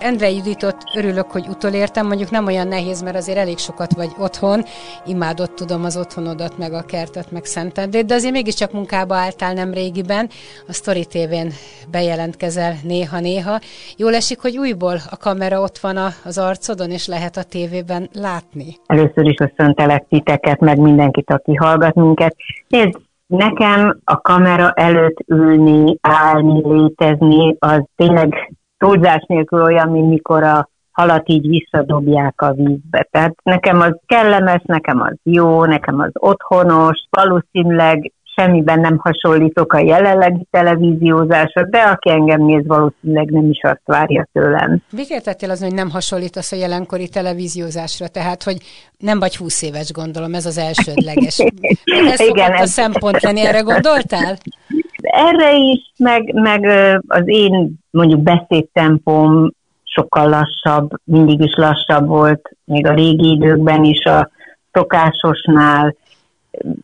Endre Juditot örülök, hogy utolértem, mondjuk nem olyan nehéz, mert azért elég sokat vagy otthon, imádott tudom az otthonodat, meg a kertet, meg Szentendét, de azért mégiscsak munkába álltál nem régiben, a Story TV-n bejelentkezel néha-néha. Jól esik, hogy újból a kamera ott van az arcodon, és lehet a tévében látni? Először is köszöntelek titeket, meg mindenkit, aki hallgat minket. Nézd, nekem a kamera előtt ülni, állni, létezni, az tényleg túlzás nélkül olyan, mint mikor a halat így visszadobják a vízbe. Tehát nekem az kellemes, nekem az jó, nekem az otthonos, valószínűleg semmiben nem hasonlítok a jelenlegi televíziózásra, de aki engem néz, valószínűleg nem is azt várja tőlem. Miért tettél az, hogy nem hasonlítasz a jelenkori televíziózásra? Tehát, hogy nem vagy húsz éves, gondolom, ez az elsődleges. Ez Igen, ez... a szempont lenni, erre gondoltál? Erre is, meg, meg az én mondjuk beszédtempóm sokkal lassabb, mindig is lassabb volt, még a régi időkben is a szokásosnál,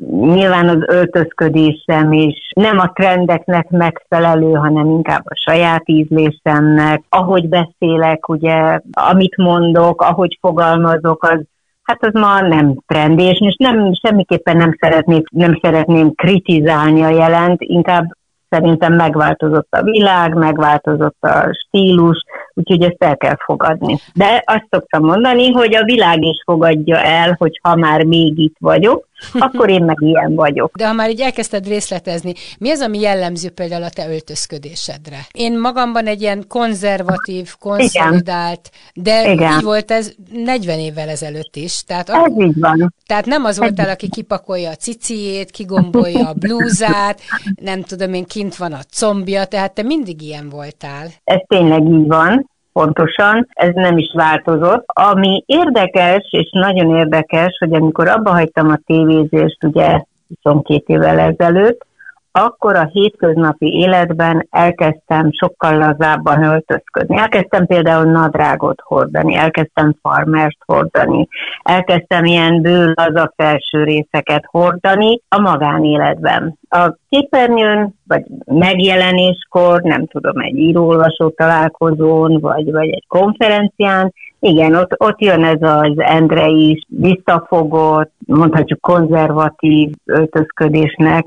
nyilván az öltözködésem is nem a trendeknek megfelelő, hanem inkább a saját ízlésemnek. Ahogy beszélek, ugye, amit mondok, ahogy fogalmazok, az Hát az ma nem trendi, és most nem, semmiképpen nem, szeretnék, nem szeretném kritizálni a jelent, inkább szerintem megváltozott a világ, megváltozott a stílus, úgyhogy ezt el kell fogadni. De azt szoktam mondani, hogy a világ is fogadja el, hogy ha már még itt vagyok, akkor én meg ilyen vagyok. De ha már így elkezdted részletezni, mi az, ami jellemző például a te öltözködésedre? Én magamban egy ilyen konzervatív, konszolidált, de Igen. így volt ez 40 évvel ezelőtt is. Tehát ez akkor, így van. Tehát nem az voltál, aki kipakolja a ciciét, kigombolja a blúzát, nem tudom én, kint van a combja, tehát te mindig ilyen voltál. Ez tényleg így van pontosan, ez nem is változott. Ami érdekes, és nagyon érdekes, hogy amikor abba hagytam a tévézést, ugye 22 évvel ezelőtt, akkor a hétköznapi életben elkezdtem sokkal lazábban öltözködni. Elkezdtem például nadrágot hordani, elkezdtem farmert hordani, elkezdtem ilyen bő laza felső részeket hordani a magánéletben. A képernyőn, vagy megjelenéskor, nem tudom, egy írólvasó találkozón, vagy, vagy egy konferencián, igen, ott, ott jön ez az Endre is, visszafogott, mondhatjuk konzervatív öltözködésnek,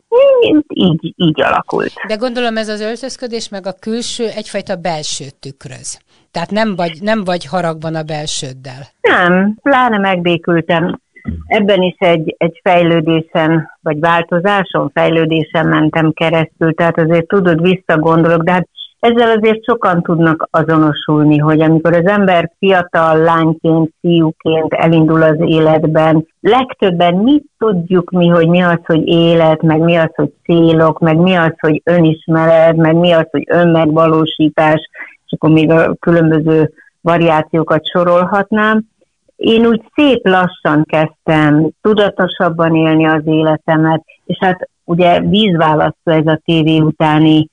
így, így alakult. De gondolom ez az öltözködés meg a külső egyfajta belső tükröz. Tehát nem vagy, nem vagy haragban a belsőddel. Nem, pláne megbékültem. Ebben is egy, egy fejlődésen, vagy változáson, fejlődésen mentem keresztül, tehát azért tudod, visszagondolok, de hát ezzel azért sokan tudnak azonosulni, hogy amikor az ember fiatal lányként, fiúként elindul az életben, legtöbben mit tudjuk mi, hogy mi az, hogy élet, meg mi az, hogy célok, meg mi az, hogy önismeret, meg mi az, hogy önmegvalósítás, és akkor még a különböző variációkat sorolhatnám. Én úgy szép lassan kezdtem tudatosabban élni az életemet, és hát ugye vízválasztó ez a tévé utáni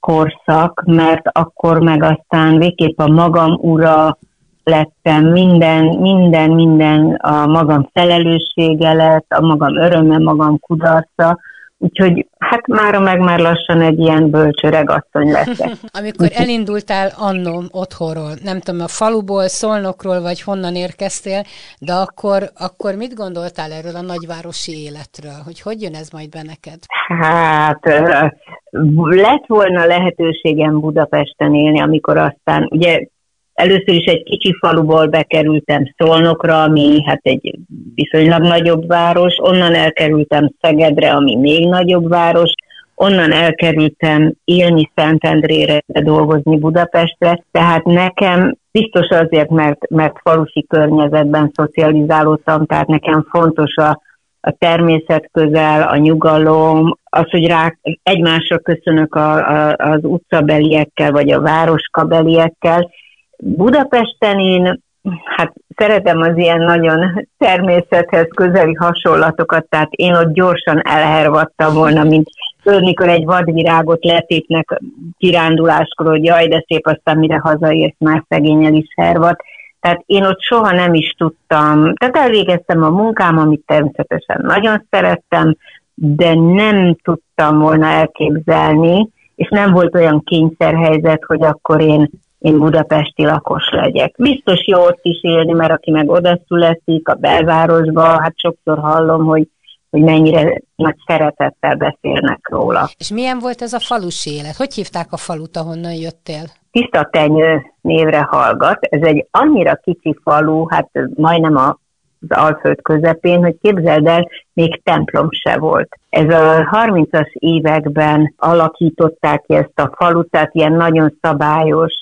korszak, mert akkor meg aztán végképp a magam ura lettem, minden, minden, minden a magam felelőssége lett, a magam öröme, magam kudarca, Úgyhogy hát mára meg már lassan egy ilyen bölcsöreg asszony leszek. Amikor elindultál annó otthonról, nem tudom, a faluból, Szolnokról, vagy honnan érkeztél, de akkor, akkor mit gondoltál erről a nagyvárosi életről? Hogy hogy jön ez majd be neked? Hát lett volna lehetőségem Budapesten élni, amikor aztán, ugye Először is egy kicsi faluból bekerültem Szolnokra, ami hát egy viszonylag nagyobb város, onnan elkerültem Szegedre, ami még nagyobb város, onnan elkerültem élni Szentendrére, dolgozni Budapestre, tehát nekem biztos azért, mert, mert falusi környezetben szocializálódtam, tehát nekem fontos a, a természet közel, a nyugalom, az, hogy rá egymásra köszönök a, a, az utcabeliekkel, vagy a városkabeliekkel, Budapesten én hát szeretem az ilyen nagyon természethez közeli hasonlatokat, tehát én ott gyorsan elhervadtam volna, mint mikor egy vadvirágot letépnek kiránduláskor, hogy jaj, de szép, aztán mire hazaért, már szegényel is hervat. Tehát én ott soha nem is tudtam, tehát elvégeztem a munkám, amit természetesen nagyon szerettem, de nem tudtam volna elképzelni, és nem volt olyan kényszerhelyzet, hogy akkor én, én budapesti lakos legyek. Biztos jó ott is élni, mert aki meg oda születik, a belvárosba, hát sokszor hallom, hogy hogy mennyire nagy szeretettel beszélnek róla. És milyen volt ez a falusi élet? Hogy hívták a falut, ahonnan jöttél? Tiszta Tenyő névre hallgat. Ez egy annyira kicsi falu, hát majdnem a az Alföld közepén, hogy képzeld el, még templom se volt. Ez a 30-as években alakították ki ezt a falut, tehát ilyen nagyon szabályos,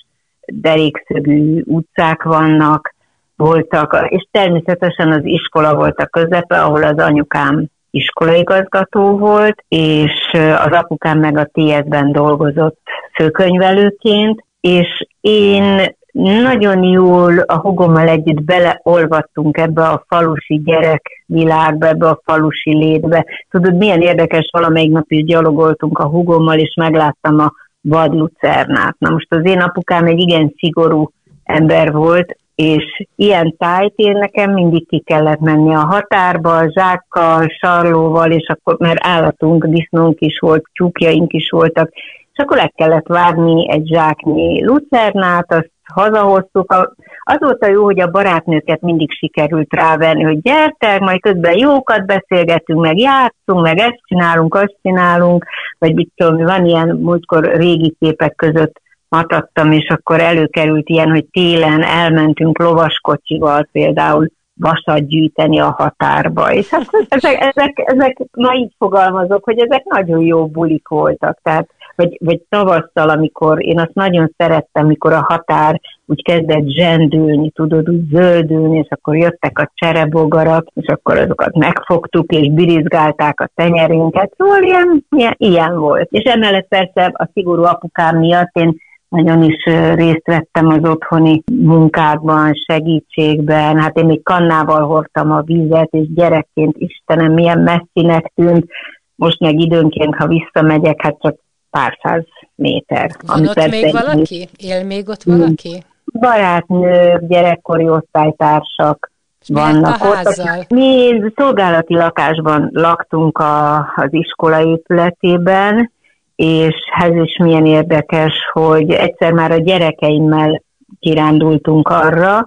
derékszögű utcák vannak, voltak, és természetesen az iskola volt a közepe, ahol az anyukám iskolaigazgató volt, és az apukám meg a TS-ben dolgozott főkönyvelőként, és én nagyon jól a hugommal együtt beleolvadtunk ebbe a falusi gyerekvilágba, ebbe a falusi létbe. Tudod, milyen érdekes, valamelyik nap is gyalogoltunk a hugommal, és megláttam a vadlucernát. Na most az én apukám egy igen szigorú ember volt, és ilyen tájt én nekem mindig ki kellett menni a határba, zsákkal, sarlóval, és akkor, mert állatunk, disznónk is volt, tyúkjaink is voltak, és akkor le kellett várni egy zsáknyi lucernát, azt hazahoztuk. A jó, hogy a barátnőket mindig sikerült rávenni, hogy gyertek, majd közben jókat beszélgetünk, meg játszunk, meg ezt csinálunk, azt csinálunk, vagy mit tudom, van ilyen múltkor régi képek között matadtam, és akkor előkerült ilyen, hogy télen elmentünk lovaskocsival például vasat gyűjteni a határba. És hát ezek, ezek, ezek, ma így fogalmazok, hogy ezek nagyon jó bulik voltak. Tehát vagy, vagy tavasszal, amikor én azt nagyon szerettem, mikor a határ úgy kezdett zsendülni, tudod, úgy zöldülni, és akkor jöttek a cserebogarak, és akkor azokat megfogtuk, és birizgálták a tenyerünket, szóval ilyen, ilyen, ilyen volt. És emellett persze a szigorú apukám miatt én nagyon is részt vettem az otthoni munkákban, segítségben. Hát én még kannával hordtam a vizet, és gyerekként Istenem, milyen messzinek tűnt. Most meg időnként, ha visszamegyek, hát csak pár száz méter. Van ott még valaki? Él még ott valaki? Barátnők, gyerekkori osztálytársak vannak ott. Mi szolgálati lakásban laktunk a, az iskola épületében, és ez is milyen érdekes, hogy egyszer már a gyerekeimmel kirándultunk arra,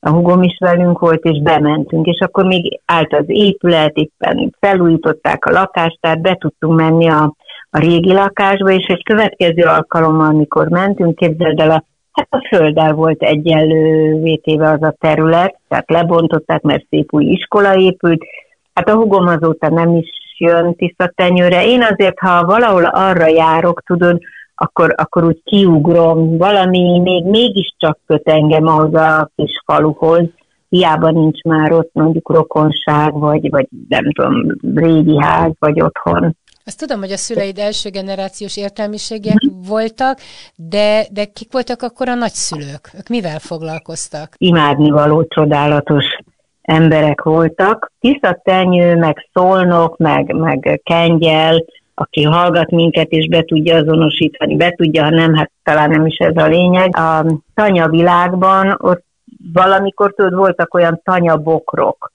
a hugom is velünk volt, és bementünk, és akkor még állt az épület, éppen felújították a lakást, tehát be tudtunk menni a a régi lakásba, és egy következő alkalommal, amikor mentünk, képzeld el, a, hát a földdel volt egyenlő téve az a terület, tehát lebontották, mert szép új iskola épült. Hát a hugom azóta nem is jön tiszta tenyőre. Én azért, ha valahol arra járok, tudod, akkor, akkor úgy kiugrom, valami még mégiscsak köt engem ahhoz a kis faluhoz, hiába nincs már ott mondjuk rokonság, vagy, vagy nem tudom, régi ház, vagy otthon. Azt tudom, hogy a szüleid első generációs értelmiségiek voltak, de, de kik voltak akkor a nagyszülők? Ők mivel foglalkoztak? Imádnivaló, csodálatos emberek voltak. Tiszta tenyő, meg szolnok, meg, meg kengyel, aki hallgat minket és be tudja azonosítani, be tudja, ha nem, hát talán nem is ez a lényeg. A tanya világban ott valamikor tudod, voltak olyan tanyabokrok,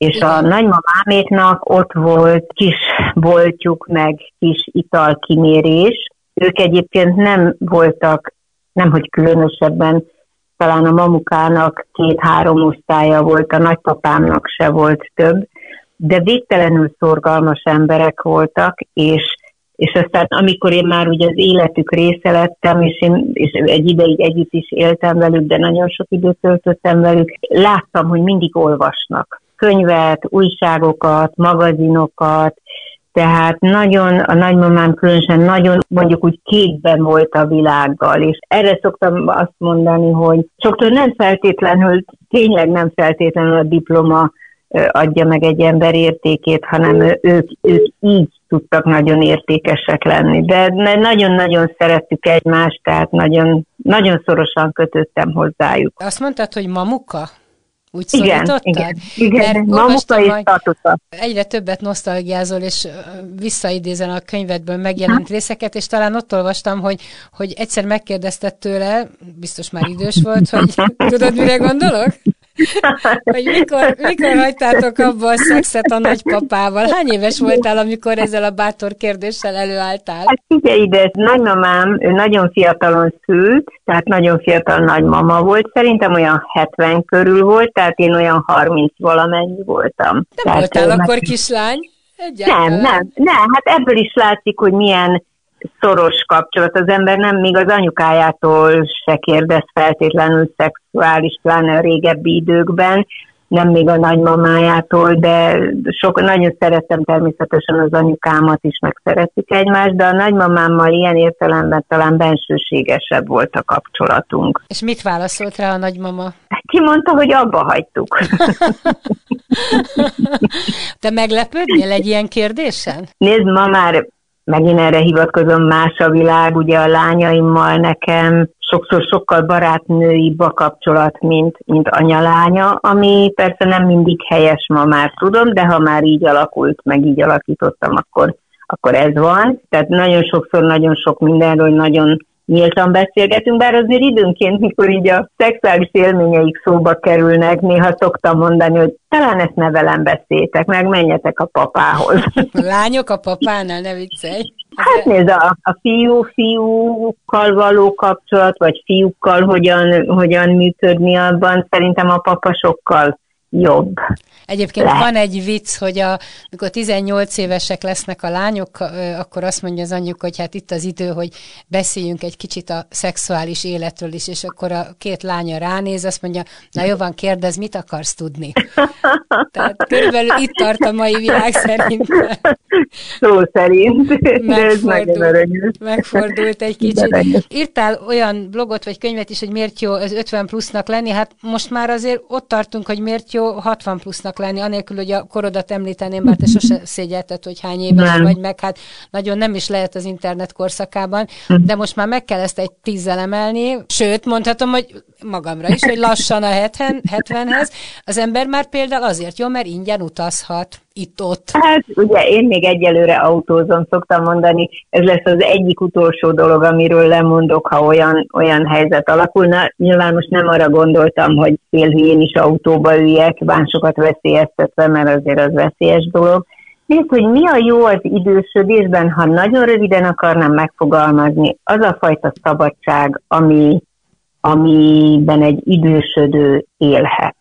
és a nagymamáméknak ott volt kis boltjuk, meg kis italkimérés. Ők egyébként nem voltak, nemhogy különösebben, talán a mamukának két-három osztálya volt, a nagypapámnak se volt több, de végtelenül szorgalmas emberek voltak, és és aztán amikor én már ugye az életük része lettem, és én és egy ideig együtt is éltem velük, de nagyon sok időt töltöttem velük, láttam, hogy mindig olvasnak könyvet, újságokat, magazinokat, tehát nagyon, a nagymamám különösen nagyon mondjuk úgy képben volt a világgal, és erre szoktam azt mondani, hogy sokszor nem feltétlenül, tényleg nem feltétlenül a diploma adja meg egy ember értékét, hanem ők, ők így tudtak nagyon értékesek lenni. De nagyon-nagyon szerettük egymást, tehát nagyon, nagyon szorosan kötöttem hozzájuk. Azt mondtad, hogy mamuka? Úgy szólítottad? Igen, igen. Mert mamuka és tatuta. Egyre többet nosztalgiázol, és visszaidézen a könyvedből megjelent ha? részeket, és talán ott olvastam, hogy, hogy egyszer megkérdezted tőle, biztos már idős volt, hogy tudod, mire gondolok? Hogy mikor, mikor hagytátok abba a szexet a nagypapával? Hány éves voltál, amikor ezzel a bátor kérdéssel előálltál? Hát figyelj ide, nagymamám, ő nagyon fiatalon szült, tehát nagyon fiatal nagymama volt, szerintem olyan 70 körül volt, tehát én olyan 30 valamennyi voltam. Nem tehát voltál akkor meg... kislány? Egyáltalán. Nem, nem, nem, hát ebből is látszik, hogy milyen szoros kapcsolat. Az ember nem még az anyukájától se kérdez feltétlenül szexuális, pláne a régebbi időkben, nem még a nagymamájától, de sok, nagyon szerettem természetesen az anyukámat is, meg szeretik egymást, de a nagymamámmal ilyen értelemben talán bensőségesebb volt a kapcsolatunk. És mit válaszolt rá a nagymama? Ki mondta, hogy abba hagytuk. Te meglepődnél egy ilyen kérdésen? Nézd, ma már megint erre hivatkozom, más a világ, ugye a lányaimmal nekem sokszor sokkal barátnőibb a kapcsolat, mint, mint anyalánya, ami persze nem mindig helyes, ma már tudom, de ha már így alakult, meg így alakítottam, akkor, akkor ez van. Tehát nagyon sokszor nagyon sok mindenről nagyon nyíltan beszélgetünk, bár azért időnként, mikor így a szexuális élményeik szóba kerülnek, néha szoktam mondani, hogy talán ezt ne velem beszéltek, meg menjetek a papához. Lányok a papánál, ne viccelj. Hát nézd, a, a fiú-fiúkkal való kapcsolat, vagy fiúkkal hogyan, hogyan működni abban, szerintem a papa sokkal jobb. Egyébként Le. van egy vicc, hogy a, amikor 18 évesek lesznek a lányok, akkor azt mondja az anyjuk, hogy hát itt az idő, hogy beszéljünk egy kicsit a szexuális életről is, és akkor a két lánya ránéz, azt mondja, na jó van, kérdez, mit akarsz tudni? Tehát körülbelül itt tart a mai világ szerint. Szó szerint. Megfordult, megfordult egy kicsit. Írtál olyan blogot vagy könyvet is, hogy miért jó az 50 plusznak lenni, hát most már azért ott tartunk, hogy miért jó 60 plusznak lenni, anélkül, hogy a korodat említeném, bár te sose szégyelted, hogy hány éves nem. vagy, meg hát nagyon nem is lehet az internet korszakában, hm. de most már meg kell ezt egy tízzel emelni, sőt, mondhatom, hogy magamra is, hogy lassan a 70, 70-hez, az ember már például azért jó, mert ingyen utazhat itt-ott. Hát ugye én még egyelőre autózom, szoktam mondani, ez lesz az egyik utolsó dolog, amiről lemondok, ha olyan, olyan helyzet alakulna. Nyilván most nem arra gondoltam, hogy félhülyén is autóba üljek, másokat veszélyeztetve, mert azért az veszélyes dolog. Nézd, hogy mi a jó az idősödésben, ha nagyon röviden akarnám megfogalmazni, az a fajta szabadság, ami, amiben egy idősödő élhet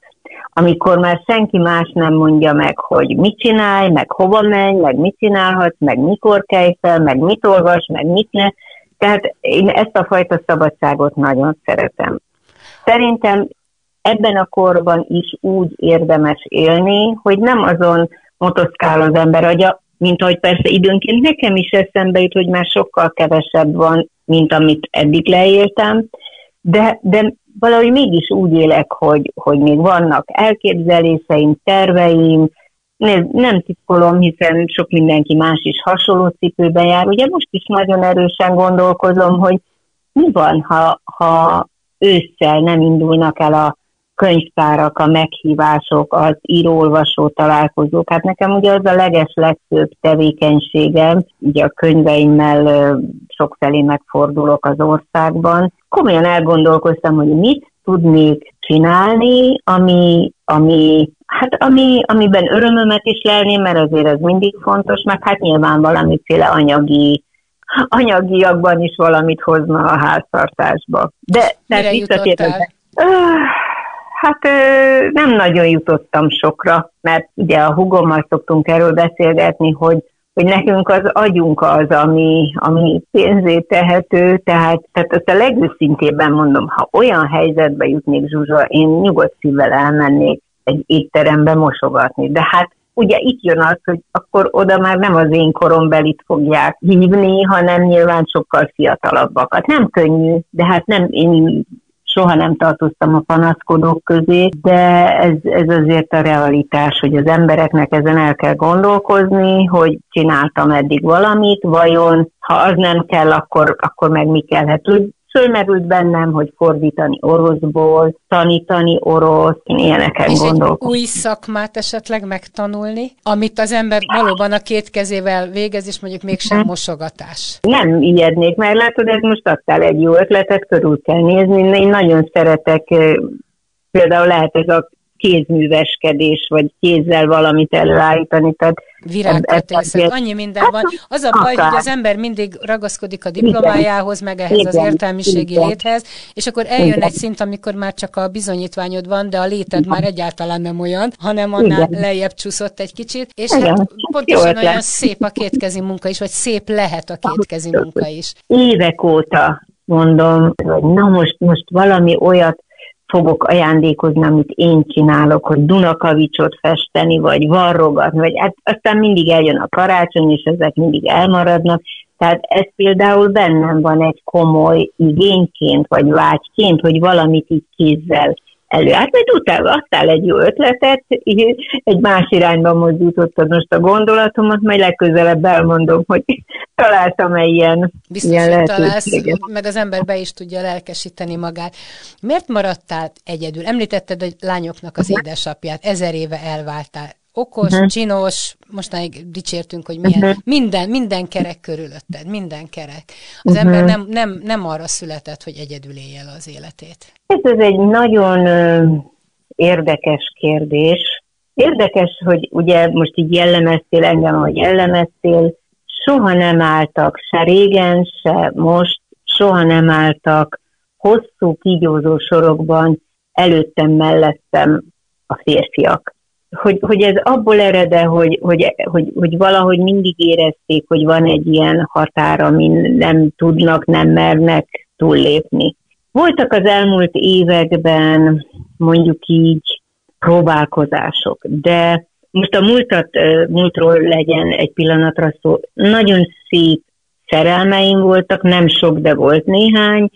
amikor már senki más nem mondja meg, hogy mit csinálj, meg hova menj, meg mit csinálhatsz, meg mikor kelj fel, meg mit olvas, meg mit ne. Tehát én ezt a fajta szabadságot nagyon szeretem. Szerintem ebben a korban is úgy érdemes élni, hogy nem azon motoszkál az ember agya, mint ahogy persze időnként nekem is eszembe jut, hogy már sokkal kevesebb van, mint amit eddig leéltem, de, de valahogy mégis úgy élek, hogy, hogy még vannak elképzeléseim, terveim, nem titkolom, hiszen sok mindenki más is hasonló cipőben jár. Ugye most is nagyon erősen gondolkozom, hogy mi van, ha, ha ősszel nem indulnak el a könyvtárak, a meghívások, az író-olvasó találkozók. Hát nekem ugye az a leges legfőbb tevékenységem, ugye a könyveimmel sokfelé megfordulok az országban. Komolyan elgondolkoztam, hogy mit tudnék csinálni, ami, ami Hát ami, amiben örömömet is lelném, mert azért ez mindig fontos, meg hát nyilván valamiféle anyagi, anyagiakban is valamit hozna a háztartásba. De, Mire jutottál? Hát nem nagyon jutottam sokra, mert ugye a hugommal szoktunk erről beszélgetni, hogy, hogy nekünk az agyunk az, ami, ami pénzé tehető, tehát, tehát azt a legőszintébben mondom, ha olyan helyzetbe jutnék Zsuzsa, én nyugodt szívvel elmennék egy étterembe mosogatni. De hát ugye itt jön az, hogy akkor oda már nem az én korombelit fogják hívni, hanem nyilván sokkal fiatalabbakat. Nem könnyű, de hát nem én soha nem tartoztam a panaszkodók közé, de ez, ez azért a realitás, hogy az embereknek ezen el kell gondolkozni, hogy csináltam eddig valamit, vajon ha az nem kell, akkor, akkor meg mi kellhet. Fölmerült bennem, hogy fordítani oroszból, tanítani orosz, ilyeneken És gondolkodom. új szakmát esetleg megtanulni, amit az ember valóban a két kezével végez, és mondjuk mégsem mosogatás. Nem ijednék, mert látod, ez most adtál egy jó ötletet, körül kell nézni. Én nagyon szeretek, például lehet ez a kézműveskedés, vagy kézzel valamit előállítani. Tehát Virágkötészet, annyi minden van. Az a baj, hogy az ember mindig ragaszkodik a diplomájához, meg ehhez az értelmiségi léthez, és akkor eljön egy szint, amikor már csak a bizonyítványod van, de a léted már egyáltalán nem olyan, hanem annál lejjebb csúszott egy kicsit, és hát pontosan olyan szép a kétkezi munka is, vagy szép lehet a kétkezi munka is. Évek óta mondom, hogy na most, most valami olyat fogok ajándékozni, amit én csinálok, hogy Dunakavicsot festeni, vagy varrogatni, vagy hát aztán mindig eljön a karácsony, és ezek mindig elmaradnak. Tehát ez például bennem van egy komoly igényként, vagy vágyként, hogy valamit így kézzel elő. Hát majd utána adtál egy jó ötletet, egy más irányba mozdítottad most a gondolatomat, majd legközelebb elmondom, hogy találtam-e ilyen, Biztos, ilyen hogy találsz, meg az ember be is tudja lelkesíteni magát. Miért maradtál egyedül? Említetted, hogy lányoknak az édesapját, ezer éve elváltál okos, uh-huh. csinos, mostanáig dicsértünk, hogy milyen, uh-huh. minden, minden kerek körülötted, minden kerek. Az uh-huh. ember nem, nem, nem arra született, hogy egyedül élje az életét. Ez, ez egy nagyon ö, érdekes kérdés. Érdekes, hogy ugye most így jellemeztél engem, hogy jellemeztél, soha nem álltak, se régen, se most, soha nem álltak hosszú kígyózó sorokban előttem, mellettem a férfiak hogy, hogy ez abból erede, hogy, hogy, hogy, hogy valahogy mindig érezték, hogy van egy ilyen határ, amin nem tudnak, nem mernek túllépni. Voltak az elmúlt években mondjuk így próbálkozások, de most a múltat, múltról legyen egy pillanatra szó. Nagyon szép szerelmeim voltak, nem sok, de volt néhány.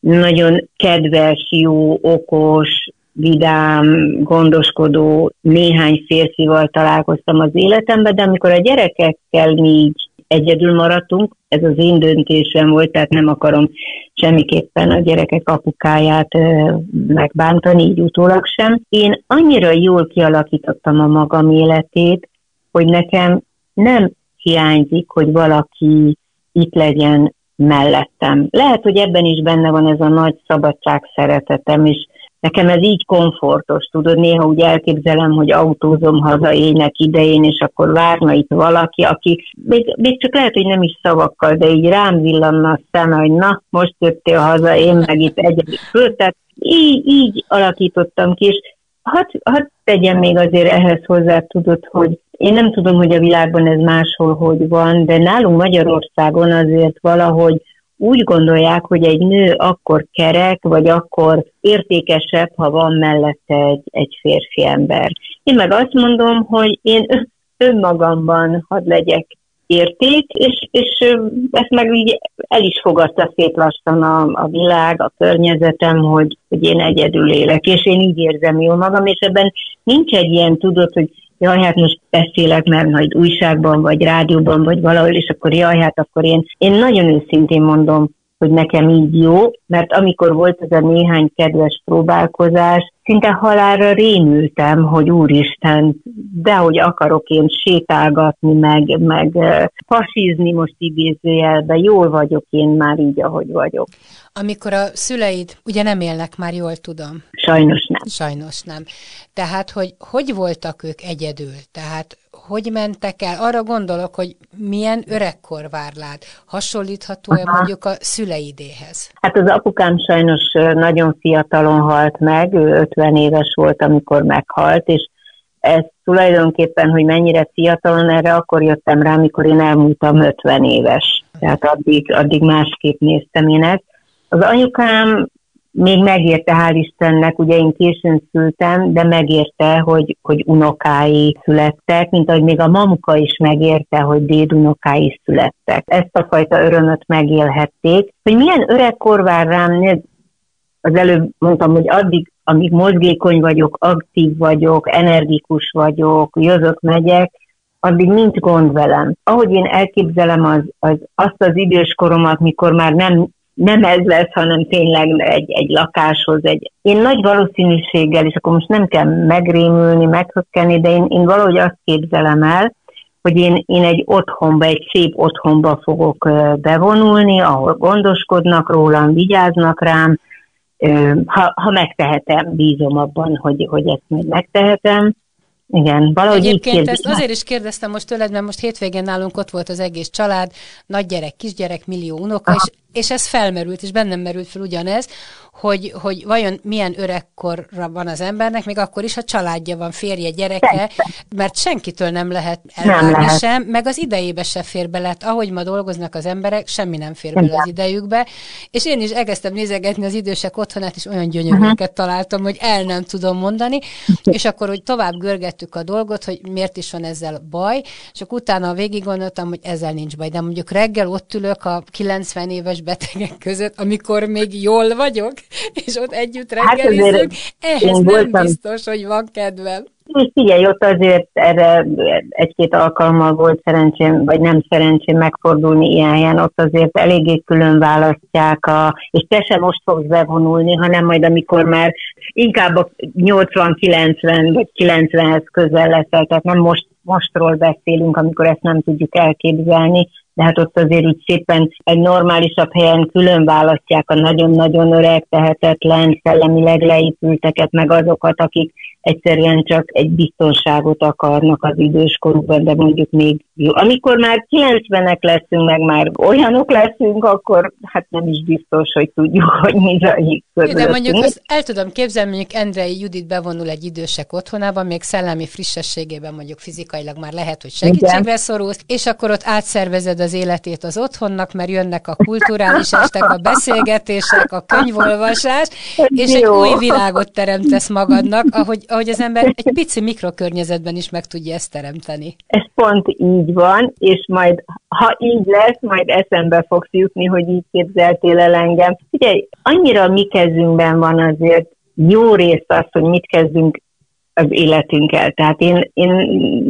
Nagyon kedves, jó, okos, vidám, gondoskodó néhány férfival találkoztam az életemben, de amikor a gyerekekkel mi így egyedül maradtunk, ez az én döntésem volt, tehát nem akarom semmiképpen a gyerekek apukáját megbántani, így utólag sem. Én annyira jól kialakítottam a magam életét, hogy nekem nem hiányzik, hogy valaki itt legyen mellettem. Lehet, hogy ebben is benne van ez a nagy szabadság szeretetem, és Nekem ez így komfortos, tudod, néha úgy elképzelem, hogy autózom haza ének idején, és akkor várna itt valaki, aki még, még csak lehet, hogy nem is szavakkal, de így rám villanna a szeme, hogy na, most jöttél haza, én meg itt egyedül föl. Tehát így, így alakítottam ki, és hadd had tegyem még azért ehhez hozzá, tudod, hogy én nem tudom, hogy a világban ez máshol hogy van, de nálunk Magyarországon azért valahogy úgy gondolják, hogy egy nő akkor kerek, vagy akkor értékesebb, ha van mellette egy, egy férfi ember. Én meg azt mondom, hogy én önmagamban hadd legyek érték, és, és ezt meg így el is fogadta szét lassan a, a világ, a környezetem, hogy, hogy én egyedül élek, és én így érzem jól magam, és ebben nincs egy ilyen, tudod, hogy jaj, hát most beszélek, mert majd újságban, vagy rádióban, vagy valahol, és akkor jaj, hát akkor én, én nagyon őszintén mondom, hogy nekem így jó, mert amikor volt ez a néhány kedves próbálkozás, szinte halálra rémültem, hogy úristen, de hogy akarok én sétálgatni, meg, meg fasizni most idézőjelben, jól vagyok én már így, ahogy vagyok. Amikor a szüleid ugye nem élnek már, jól tudom. Sajnos nem. Sajnos nem. Tehát, hogy hogy voltak ők egyedül? Tehát hogy mentek el? Arra gondolok, hogy milyen öregkor vár rád. Hasonlítható-e mondjuk a szüleidéhez? Hát az apukám sajnos nagyon fiatalon halt meg, ő 50 éves volt, amikor meghalt, és ez tulajdonképpen, hogy mennyire fiatalon, erre akkor jöttem rá, amikor én elmúltam 50 éves. Tehát addig, addig másképp néztem én ezt. Az anyukám még megérte, hál' Istennek, ugye én későn szültem, de megérte, hogy, hogy unokái születtek, mint ahogy még a mamuka is megérte, hogy dédunokái születtek. Ezt a fajta örömöt megélhették. Hogy milyen öregkor vár rám, az előbb mondtam, hogy addig, amíg mozgékony vagyok, aktív vagyok, energikus vagyok, jövök, megyek, addig nincs gond velem. Ahogy én elképzelem az, az, azt az időskoromat, mikor már nem nem ez lesz, hanem tényleg egy, egy lakáshoz. Egy... Én nagy valószínűséggel, és akkor most nem kell megrémülni, meghökkenni, de én, én valahogy azt képzelem el, hogy én, én egy otthonba, egy szép otthonba fogok bevonulni, ahol gondoskodnak rólam, vigyáznak rám, ha, ha megtehetem, bízom abban, hogy, hogy ezt még megtehetem. Igen, valahogy Egyébként ezt azért is kérdeztem most tőled, mert most hétvégén nálunk ott volt az egész család, nagy gyerek, kisgyerek, millió unoka, és, és ez felmerült, és bennem merült fel ugyanez, hogy, hogy vajon milyen öregkorra van az embernek, még akkor is, ha családja van, férje, gyereke, mert senkitől nem lehet elvárni sem, meg az idejébe se fér bele. Ahogy ma dolgoznak az emberek, semmi nem fér bele az idejükbe. És én is elkezdtem nézegetni az idősek otthonát, és olyan gyönyörűeket uh-huh. találtam, hogy el nem tudom mondani, és akkor, hogy tovább görgettük a dolgot, hogy miért is van ezzel baj, akkor utána végig gondoltam, hogy ezzel nincs baj, de mondjuk reggel ott ülök a 90 éves betegek között, amikor még jól vagyok, és ott együtt reggelizünk, hát ehhez nem voltam... biztos, hogy van kedvem. És figyelj, ott azért erre egy-két alkalommal volt szerencsém, vagy nem szerencsém megfordulni ilyen helyen, ott azért eléggé külön választják, a, és te sem most fogsz bevonulni, hanem majd amikor már inkább a 80-90 vagy 90-hez közel leszel, tehát nem most, mostról beszélünk, amikor ezt nem tudjuk elképzelni, de hát ott azért úgy szépen egy normálisabb helyen külön választják a nagyon-nagyon öreg, tehetetlen, szellemileg leépülteket, meg azokat, akik egyszerűen csak egy biztonságot akarnak az időskorukban, de mondjuk még. Amikor már 90-ek leszünk, meg már olyanok leszünk, akkor hát nem is biztos, hogy tudjuk, hogy mi zajlik De mondjuk azt el tudom képzelni, mondjuk Endrei Judit bevonul egy idősek otthonába, még szellemi frissességében mondjuk fizikailag már lehet, hogy segítségre szorulsz, és akkor ott átszervezed az életét az otthonnak, mert jönnek a kulturális estek, a beszélgetések, a könyvolvasás, és egy új világot teremtesz magadnak, ahogy, ahogy az ember egy pici mikrokörnyezetben is meg tudja ezt teremteni. Ez pont így van, és majd, ha így lesz, majd eszembe fogsz jutni, hogy így képzeltél el engem. Ugye, annyira mi kezünkben van azért jó részt az, hogy mit kezdünk az életünkkel. Tehát én, én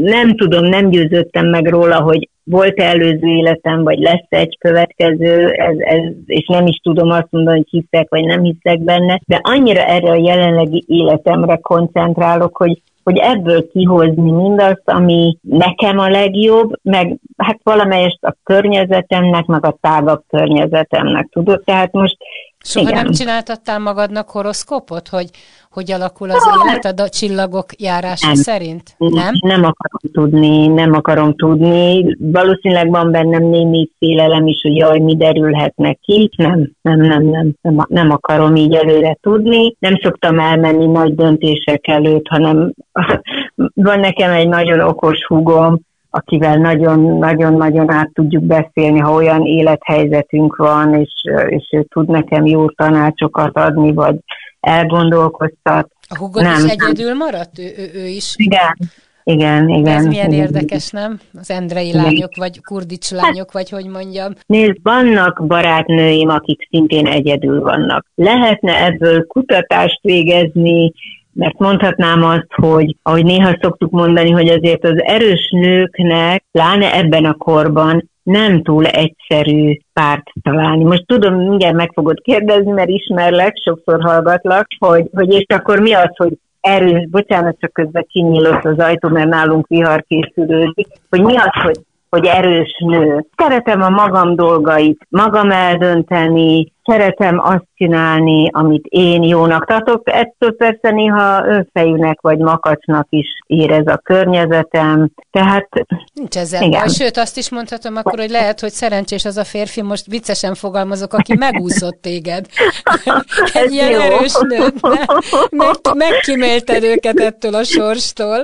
nem tudom, nem győződtem meg róla, hogy volt előző életem, vagy lesz egy következő, ez, ez, és nem is tudom azt mondani, hogy hiszek, vagy nem hiszek benne, de annyira erre a jelenlegi életemre koncentrálok, hogy hogy ebből kihozni mindazt, ami nekem a legjobb, meg hát valamelyest a környezetemnek, meg a tágabb környezetemnek, tudod? Tehát most Soha igen. nem csináltattál magadnak horoszkópot, hogy hogy alakul az élet a csillagok járása nem. szerint? Nem? Nem akarom tudni, nem akarom tudni. Valószínűleg van bennem némi félelem is, hogy jaj, mi derülhetnek ki. Nem, nem, nem, nem, nem, nem akarom így előre tudni. Nem szoktam elmenni nagy döntések előtt, hanem van nekem egy nagyon okos húgom, akivel nagyon-nagyon-nagyon át tudjuk beszélni, ha olyan élethelyzetünk van, és, és ő tud nekem jó tanácsokat adni, vagy elgondolkoztat. A hugod nem, is egyedül maradt? Ő, ő, ő is? Igen, igen, igen. Ez milyen igen. érdekes, nem? Az endrei igen. lányok, vagy kurdics lányok, vagy hogy mondjam. Nézd, vannak barátnőim, akik szintén egyedül vannak. Lehetne ebből kutatást végezni, mert mondhatnám azt, hogy ahogy néha szoktuk mondani, hogy azért az erős nőknek, pláne ebben a korban nem túl egyszerű párt találni. Most tudom, mindjárt meg fogod kérdezni, mert ismerlek, sokszor hallgatlak, hogy, hogy és akkor mi az, hogy erős, bocsánat, csak közben kinyílott az ajtó, mert nálunk vihar készülődik, hogy mi az, hogy hogy erős nő. Szeretem a magam dolgait, magam eldönteni, szeretem azt csinálni, amit én jónak tartok. Ettől persze néha önfejűnek vagy makacsnak is érez a környezetem. Tehát Nincs ezzel igen. baj. Sőt, azt is mondhatom akkor, hogy lehet, hogy szerencsés az a férfi, most viccesen fogalmazok, aki megúszott téged. Egy ilyen jó. erős nőt. Meg, megkímélted őket ettől a sorstól.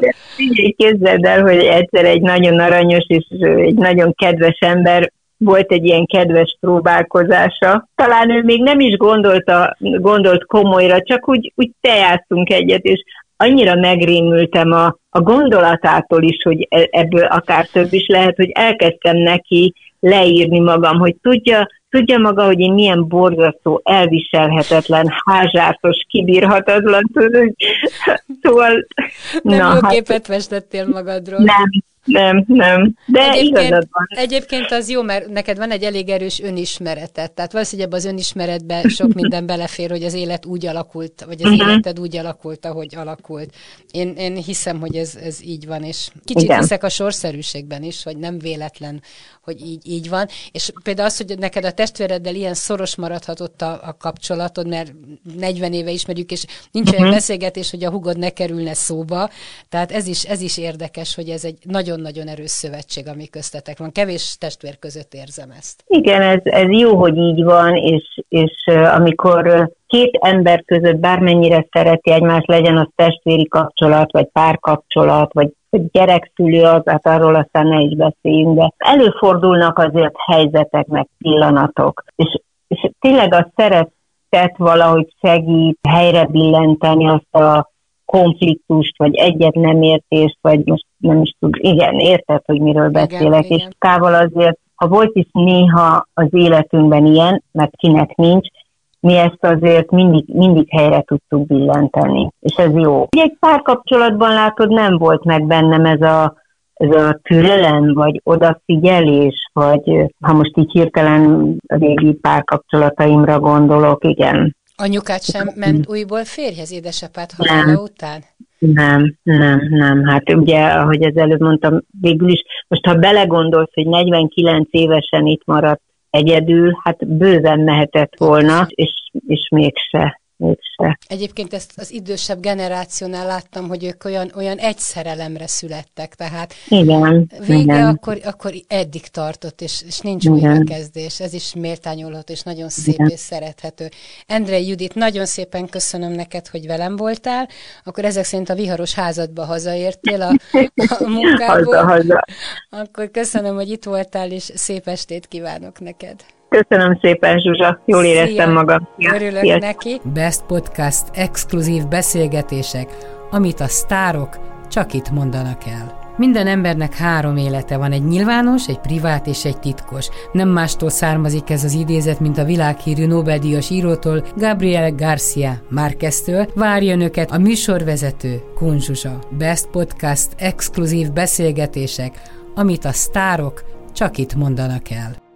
Képzeld el, hogy egyszer egy nagyon aranyos és egy nagyon kedves ember volt egy ilyen kedves próbálkozása. Talán ő még nem is gondolta, gondolt komolyra, csak úgy, úgy tejáztunk egyet, és annyira megrémültem a, a gondolatától is, hogy e, ebből akár több is lehet, hogy elkezdtem neki leírni magam, hogy tudja, tudja maga, hogy én milyen borzasztó, elviselhetetlen, házártos, kibírhatatlan, tudod, szóval... Nem na, jó hát, képet festettél magadról. Nem, Nem, nem. De egyébként, van. Egyébként az jó, mert neked van egy elég erős önismeretet. Tehát valószínűleg az önismeretben sok minden belefér, hogy az élet úgy alakult, vagy az uh-huh. életed úgy alakult, ahogy alakult. Én, én hiszem, hogy ez, ez így van, és kicsit Igen. hiszek a sorszerűségben is, hogy nem véletlen, hogy így, így van. És például az, hogy neked a testvéreddel ilyen szoros maradhatott a, a kapcsolatod, mert 40 éve ismerjük, és nincs uh-huh. olyan beszélgetés, hogy a hugod ne kerülne szóba. Tehát ez is, ez is érdekes, hogy ez egy nagyon-nagyon erős szövetség, ami köztetek van. Kevés testvér között érzem ezt. Igen, ez, ez jó, hogy így van, és, és amikor két ember között bármennyire szereti egymást, legyen az testvéri kapcsolat, vagy párkapcsolat, vagy gyerekszülő az, hát arról aztán ne is beszéljünk, de előfordulnak azért helyzetek, meg pillanatok, és, és tényleg a szeretet valahogy segít helyre billenteni azt a konfliktust, vagy egyet nem értést, vagy most nem is tud, igen, érted, hogy miről beszélek, igen, és igen. távol azért, ha volt is néha az életünkben ilyen, mert kinek nincs, mi ezt azért mindig, mindig helyre tudtuk billenteni, és ez jó. Egy párkapcsolatban látod, nem volt meg bennem ez a, ez a türelem, vagy odafigyelés, vagy ha most így hirtelen a régi párkapcsolataimra gondolok, igen. Anyukát sem ment újból férjhez édesapád halála után? Nem, nem, nem. Hát ugye, ahogy az előbb mondtam, végül is, most ha belegondolsz, hogy 49 évesen itt maradt egyedül, hát bőven mehetett volna, és, és mégse mégse. Egyébként ezt az idősebb generációnál láttam, hogy ők olyan, olyan egy szerelemre születtek, tehát igen, vége igen. Akkor, akkor eddig tartott, és, és nincs újra kezdés. Ez is méltányolható, és nagyon szép igen. és szerethető. Endre Judit, nagyon szépen köszönöm neked, hogy velem voltál. Akkor ezek szerint a viharos házadba hazaértél a, a munkából. haza, haza. Akkor köszönöm, hogy itt voltál, és szép estét kívánok neked. Köszönöm szépen, Zsuzsa. Jól éreztem Szia. magam. Szia. Örülök Szia. neki. Best Podcast exkluzív beszélgetések, amit a sztárok csak itt mondanak el. Minden embernek három élete van, egy nyilvános, egy privát és egy titkos. Nem mástól származik ez az idézet, mint a világhírű Nobel-díjas írótól, Gabriel Garcia Márqueztől. Várja önöket a műsorvezető Kunzsuzsa. Best Podcast exkluzív beszélgetések, amit a sztárok csak itt mondanak el.